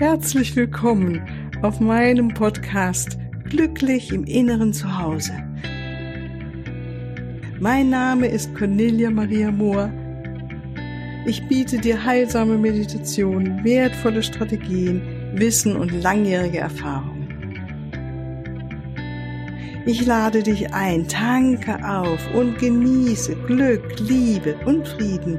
Herzlich willkommen auf meinem Podcast Glücklich im Inneren zu Hause. Mein Name ist Cornelia Maria Mohr. Ich biete dir heilsame Meditationen, wertvolle Strategien, Wissen und langjährige Erfahrung. Ich lade dich ein, tanke auf und genieße Glück, Liebe und Frieden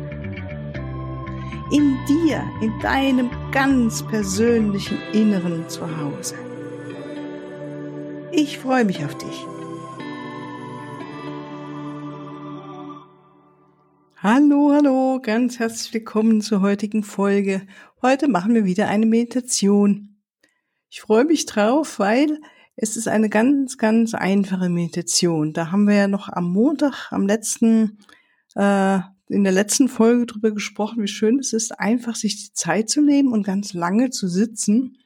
in dir, in deinem ganz persönlichen Inneren zu Hause. Ich freue mich auf dich. Hallo, hallo, ganz herzlich willkommen zur heutigen Folge. Heute machen wir wieder eine Meditation. Ich freue mich drauf, weil es ist eine ganz, ganz einfache Meditation. Da haben wir ja noch am Montag, am letzten äh, in der letzten Folge drüber gesprochen, wie schön es ist, einfach sich die Zeit zu nehmen und ganz lange zu sitzen.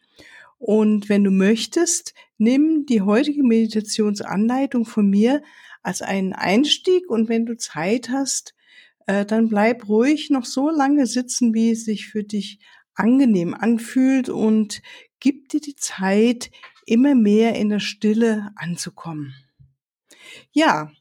Und wenn du möchtest, nimm die heutige Meditationsanleitung von mir als einen Einstieg und wenn du Zeit hast, äh, dann bleib ruhig noch so lange sitzen, wie es sich für dich angenehm anfühlt und gib dir die Zeit, immer mehr in der Stille anzukommen. Ja,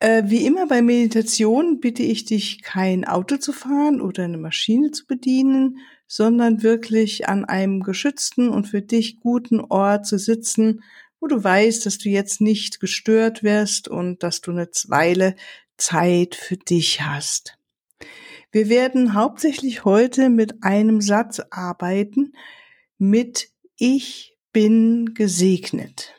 äh, wie immer bei Meditation bitte ich dich, kein Auto zu fahren oder eine Maschine zu bedienen, sondern wirklich an einem geschützten und für dich guten Ort zu sitzen, wo du weißt, dass du jetzt nicht gestört wirst und dass du eine Weile Zeit für dich hast. Wir werden hauptsächlich heute mit einem Satz arbeiten, mit Ich bin gesegnet,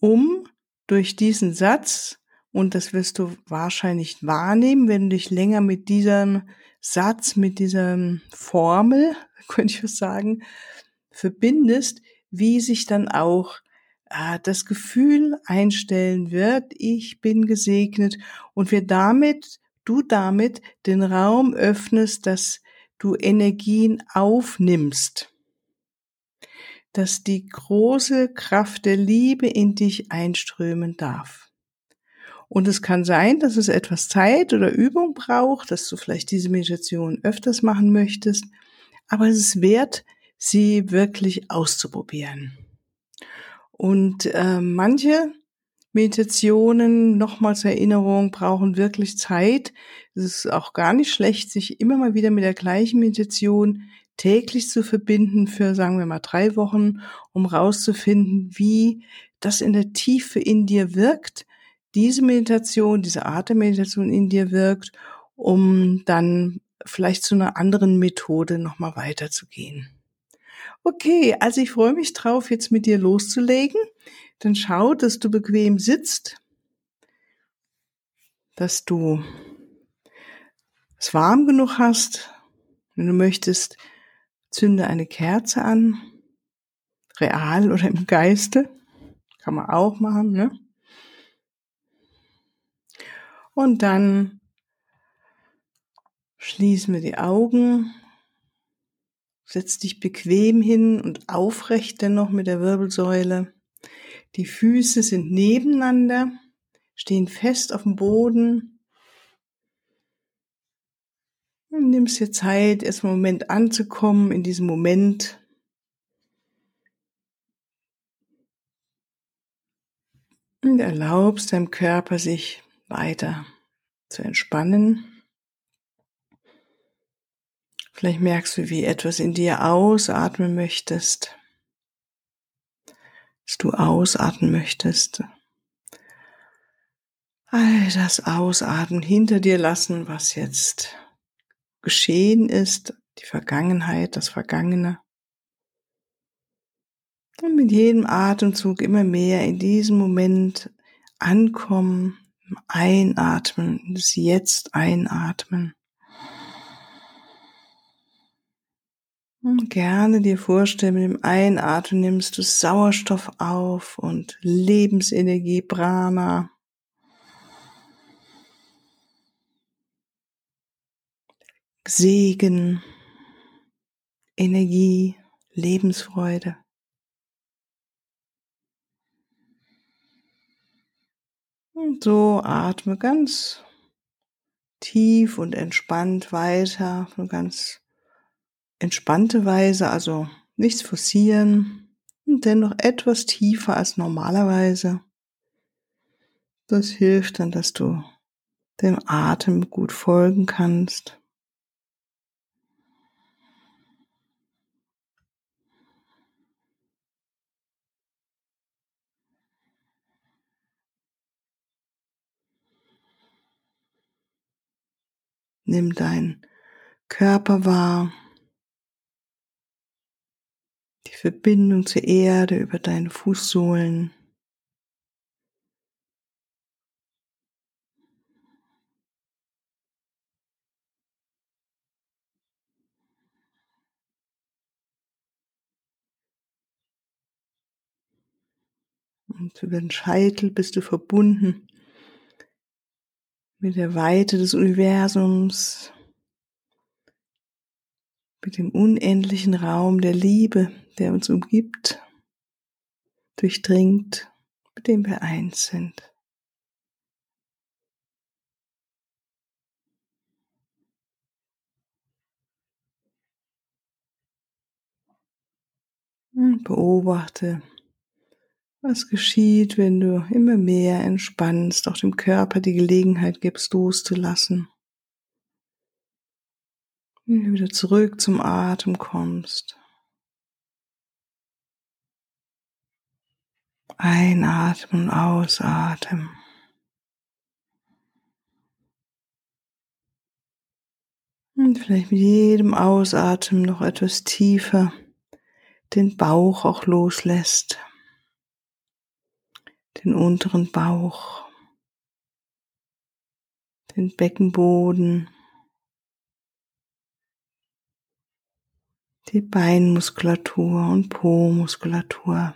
um durch diesen Satz und das wirst du wahrscheinlich wahrnehmen, wenn du dich länger mit diesem Satz, mit dieser Formel, könnte ich was sagen, verbindest, wie sich dann auch äh, das Gefühl einstellen wird, ich bin gesegnet und wir damit, du damit den Raum öffnest, dass du Energien aufnimmst, dass die große Kraft der Liebe in dich einströmen darf. Und es kann sein, dass es etwas Zeit oder Übung braucht, dass du vielleicht diese Meditation öfters machen möchtest. Aber es ist wert, sie wirklich auszuprobieren. Und äh, manche Meditationen, nochmals Erinnerung, brauchen wirklich Zeit. Es ist auch gar nicht schlecht, sich immer mal wieder mit der gleichen Meditation täglich zu verbinden für, sagen wir mal, drei Wochen, um rauszufinden, wie das in der Tiefe in dir wirkt diese Meditation, diese Art der Meditation in dir wirkt, um dann vielleicht zu einer anderen Methode nochmal weiterzugehen. Okay, also ich freue mich drauf, jetzt mit dir loszulegen. Dann schau, dass du bequem sitzt, dass du es warm genug hast. Wenn du möchtest, zünde eine Kerze an, real oder im Geiste. Kann man auch machen, ne? Und dann schließen wir die Augen, setz dich bequem hin und aufrecht dennoch mit der Wirbelsäule. Die Füße sind nebeneinander, stehen fest auf dem Boden. Und nimmst dir Zeit, erstmal einen Moment anzukommen in diesem Moment. Und erlaubst deinem Körper sich weiter zu entspannen. Vielleicht merkst du, wie etwas in dir ausatmen möchtest, dass du ausatmen möchtest. All das Ausatmen hinter dir lassen, was jetzt geschehen ist, die Vergangenheit, das Vergangene. Und mit jedem Atemzug immer mehr in diesem Moment ankommen, Einatmen, das Jetzt einatmen. Und gerne dir vorstellen, mit dem Einatmen nimmst du Sauerstoff auf und Lebensenergie, Prana. Segen, Energie, Lebensfreude. Und so atme ganz tief und entspannt weiter, von ganz entspannte Weise, also nichts forcieren und dennoch etwas tiefer als normalerweise. Das hilft dann, dass du dem Atem gut folgen kannst. Nimm deinen Körper wahr, die Verbindung zur Erde über deine Fußsohlen. Und über den Scheitel bist du verbunden mit der Weite des Universums, mit dem unendlichen Raum der Liebe, der uns umgibt, durchdringt, mit dem wir eins sind. Und beobachte, was geschieht, wenn du immer mehr entspannst, auch dem Körper die Gelegenheit gibst, loszulassen. Wenn du wieder zurück zum Atem kommst. Einatmen ausatmen. Und vielleicht mit jedem Ausatmen noch etwas tiefer den Bauch auch loslässt den unteren Bauch, den Beckenboden, die Beinmuskulatur und Po-Muskulatur.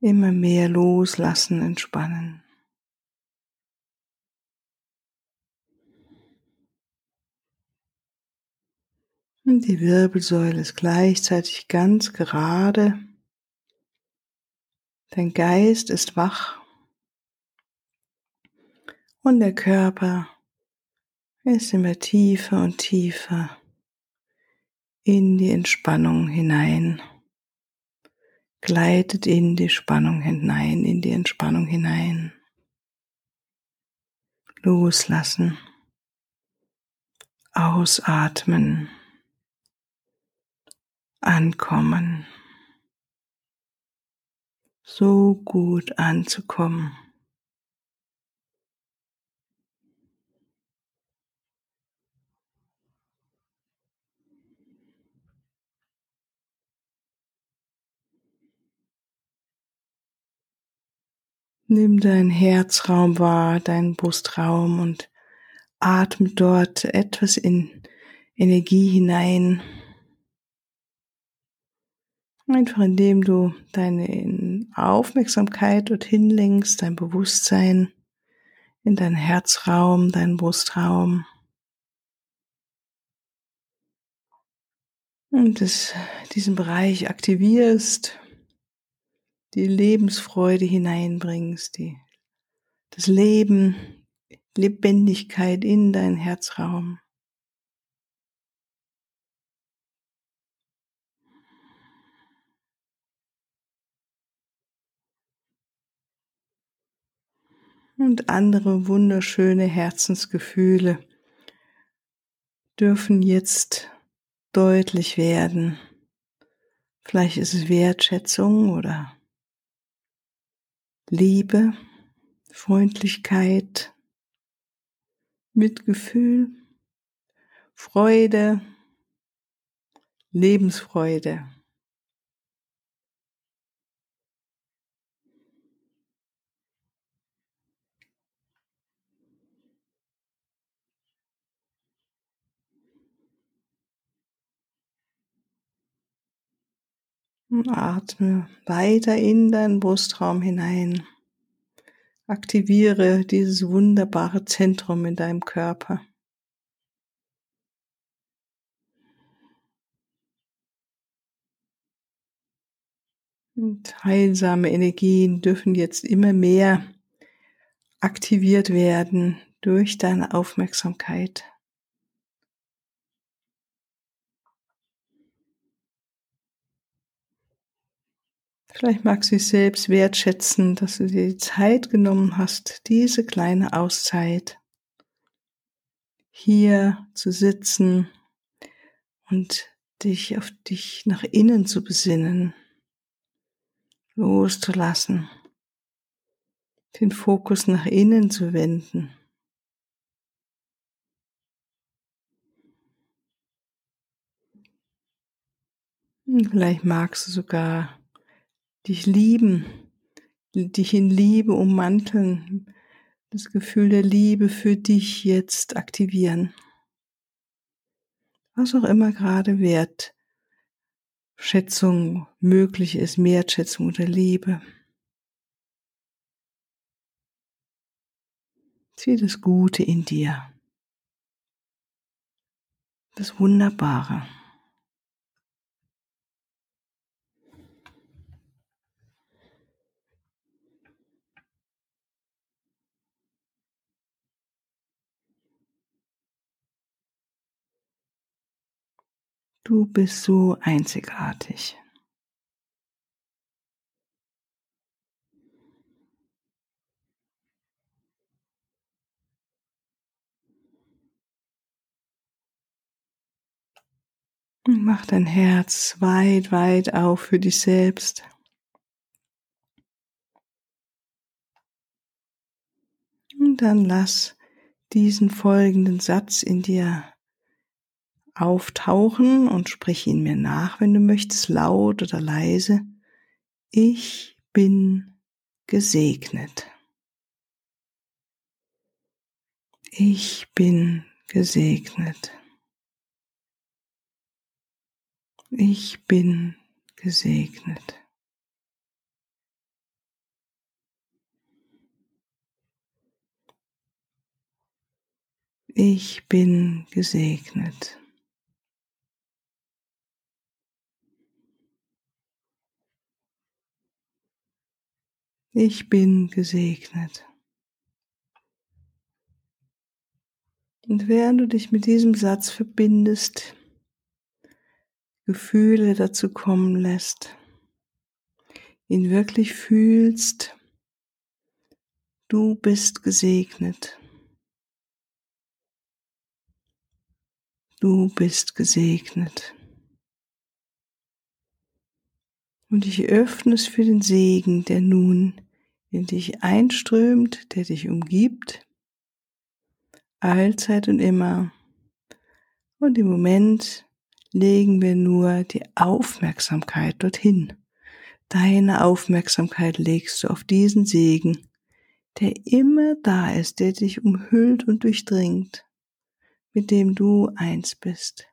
Immer mehr loslassen, entspannen. Und die Wirbelsäule ist gleichzeitig ganz gerade. Dein Geist ist wach. Und der Körper ist immer tiefer und tiefer in die Entspannung hinein, gleitet in die Spannung hinein, in die Entspannung hinein. Loslassen, ausatmen, ankommen so gut anzukommen. Nimm deinen Herzraum wahr, deinen Brustraum und atme dort etwas in Energie hinein. Einfach indem du deine Aufmerksamkeit dorthin lenkst, dein Bewusstsein in deinen Herzraum, deinen Brustraum. Und das, diesen Bereich aktivierst, die Lebensfreude hineinbringst, die, das Leben, Lebendigkeit in deinen Herzraum. Und andere wunderschöne Herzensgefühle dürfen jetzt deutlich werden. Vielleicht ist es Wertschätzung oder Liebe, Freundlichkeit, Mitgefühl, Freude, Lebensfreude. Atme weiter in deinen Brustraum hinein. Aktiviere dieses wunderbare Zentrum in deinem Körper. Und heilsame Energien dürfen jetzt immer mehr aktiviert werden durch deine Aufmerksamkeit. Vielleicht magst du dich selbst wertschätzen, dass du dir die Zeit genommen hast, diese kleine Auszeit hier zu sitzen und dich auf dich nach innen zu besinnen, loszulassen, den Fokus nach innen zu wenden. Vielleicht magst du sogar dich lieben, dich in Liebe ummanteln, das Gefühl der Liebe für dich jetzt aktivieren. Was auch immer gerade Wertschätzung möglich ist, Wertschätzung oder Liebe. Sieh das Gute in dir. Das Wunderbare. Du bist so einzigartig. Mach dein Herz weit, weit auf für dich selbst. Und dann lass diesen folgenden Satz in dir auftauchen und sprich ihn mir nach, wenn du möchtest, laut oder leise. Ich bin gesegnet. Ich bin gesegnet. Ich bin gesegnet. Ich bin gesegnet. Ich bin gesegnet. Und während du dich mit diesem Satz verbindest, Gefühle dazu kommen lässt, ihn wirklich fühlst, du bist gesegnet. Du bist gesegnet. Und dich öffnest für den Segen, der nun in dich einströmt, der dich umgibt, allzeit und immer. Und im Moment legen wir nur die Aufmerksamkeit dorthin. Deine Aufmerksamkeit legst du auf diesen Segen, der immer da ist, der dich umhüllt und durchdringt, mit dem du eins bist.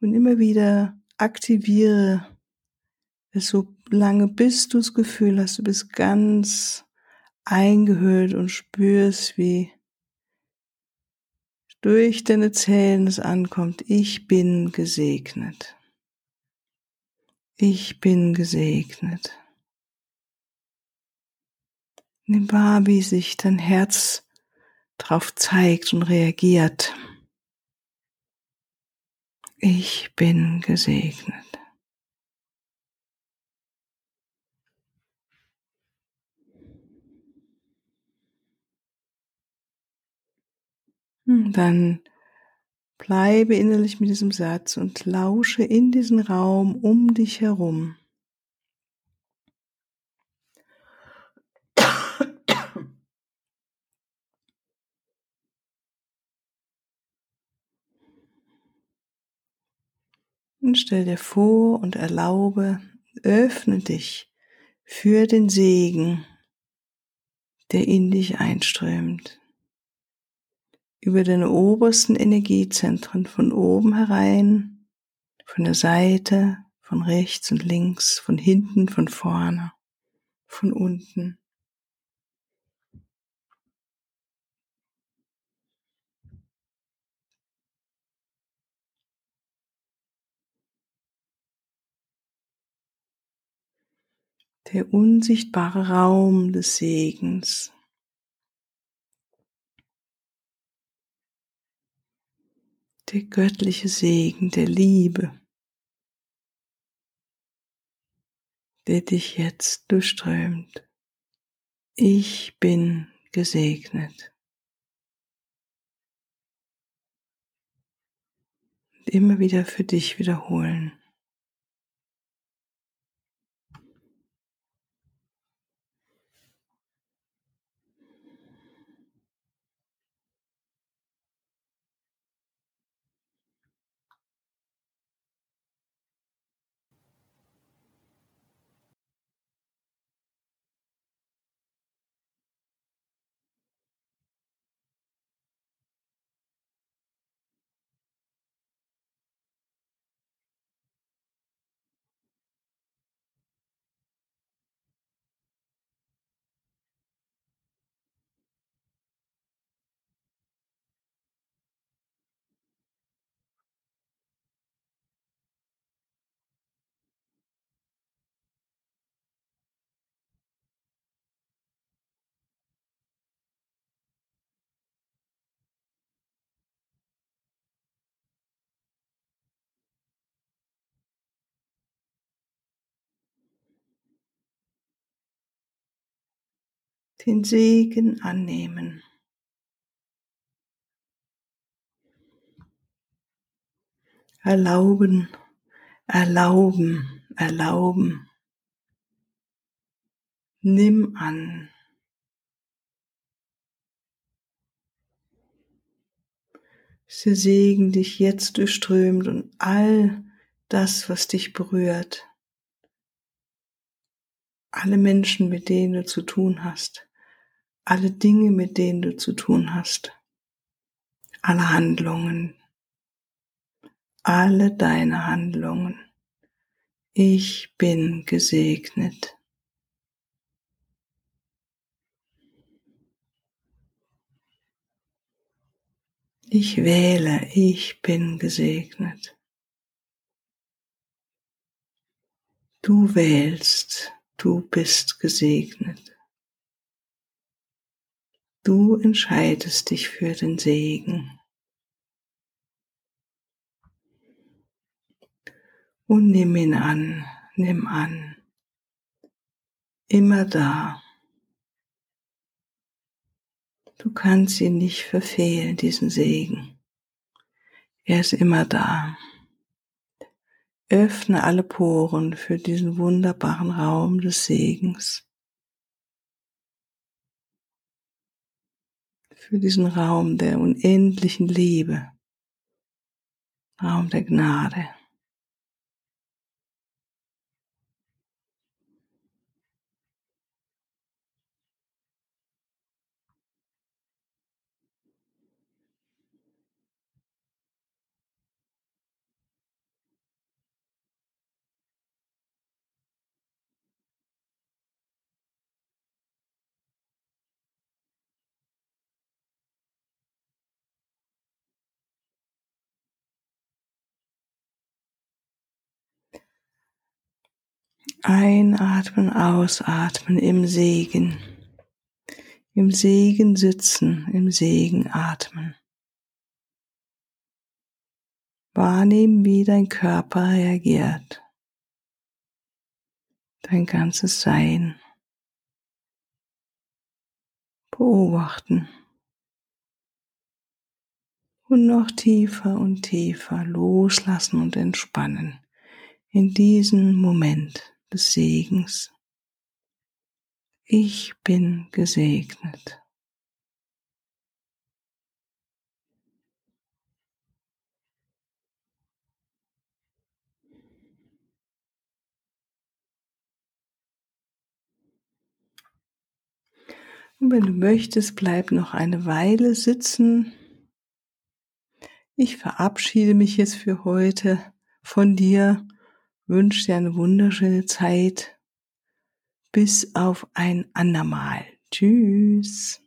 Und immer wieder aktiviere so lange bis du das Gefühl hast, du bist ganz eingehüllt und spürst, wie durch deine Zellen es ankommt. Ich bin gesegnet. Ich bin gesegnet. Nimm wie sich dein Herz drauf zeigt und reagiert. Ich bin gesegnet. Dann bleibe innerlich mit diesem Satz und lausche in diesen Raum um dich herum. Und stell dir vor und erlaube, öffne dich für den Segen, der in dich einströmt über deine obersten Energiezentren von oben herein, von der Seite, von rechts und links, von hinten, von vorne, von unten. Der unsichtbare Raum des Segens. Der göttliche Segen der Liebe, der dich jetzt durchströmt. Ich bin gesegnet. Und immer wieder für dich wiederholen. Den Segen annehmen. Erlauben, erlauben, erlauben. Nimm an. Der Segen dich jetzt durchströmt und all das, was dich berührt. Alle Menschen, mit denen du zu tun hast alle Dinge, mit denen du zu tun hast, alle Handlungen, alle deine Handlungen. Ich bin gesegnet. Ich wähle, ich bin gesegnet. Du wählst, du bist gesegnet. Du entscheidest dich für den Segen. Und nimm ihn an, nimm an. Immer da. Du kannst ihn nicht verfehlen, diesen Segen. Er ist immer da. Öffne alle Poren für diesen wunderbaren Raum des Segens. Für diesen Raum der unendlichen Liebe, Raum der Gnade. Einatmen, ausatmen im Segen. Im Segen sitzen, im Segen atmen. Wahrnehmen, wie dein Körper reagiert. Dein ganzes Sein. Beobachten. Und noch tiefer und tiefer loslassen und entspannen in diesem Moment des Segens. Ich bin gesegnet. Und wenn du möchtest, bleib noch eine Weile sitzen. Ich verabschiede mich jetzt für heute von dir wünsche dir eine wunderschöne Zeit. Bis auf ein andermal. Tschüss.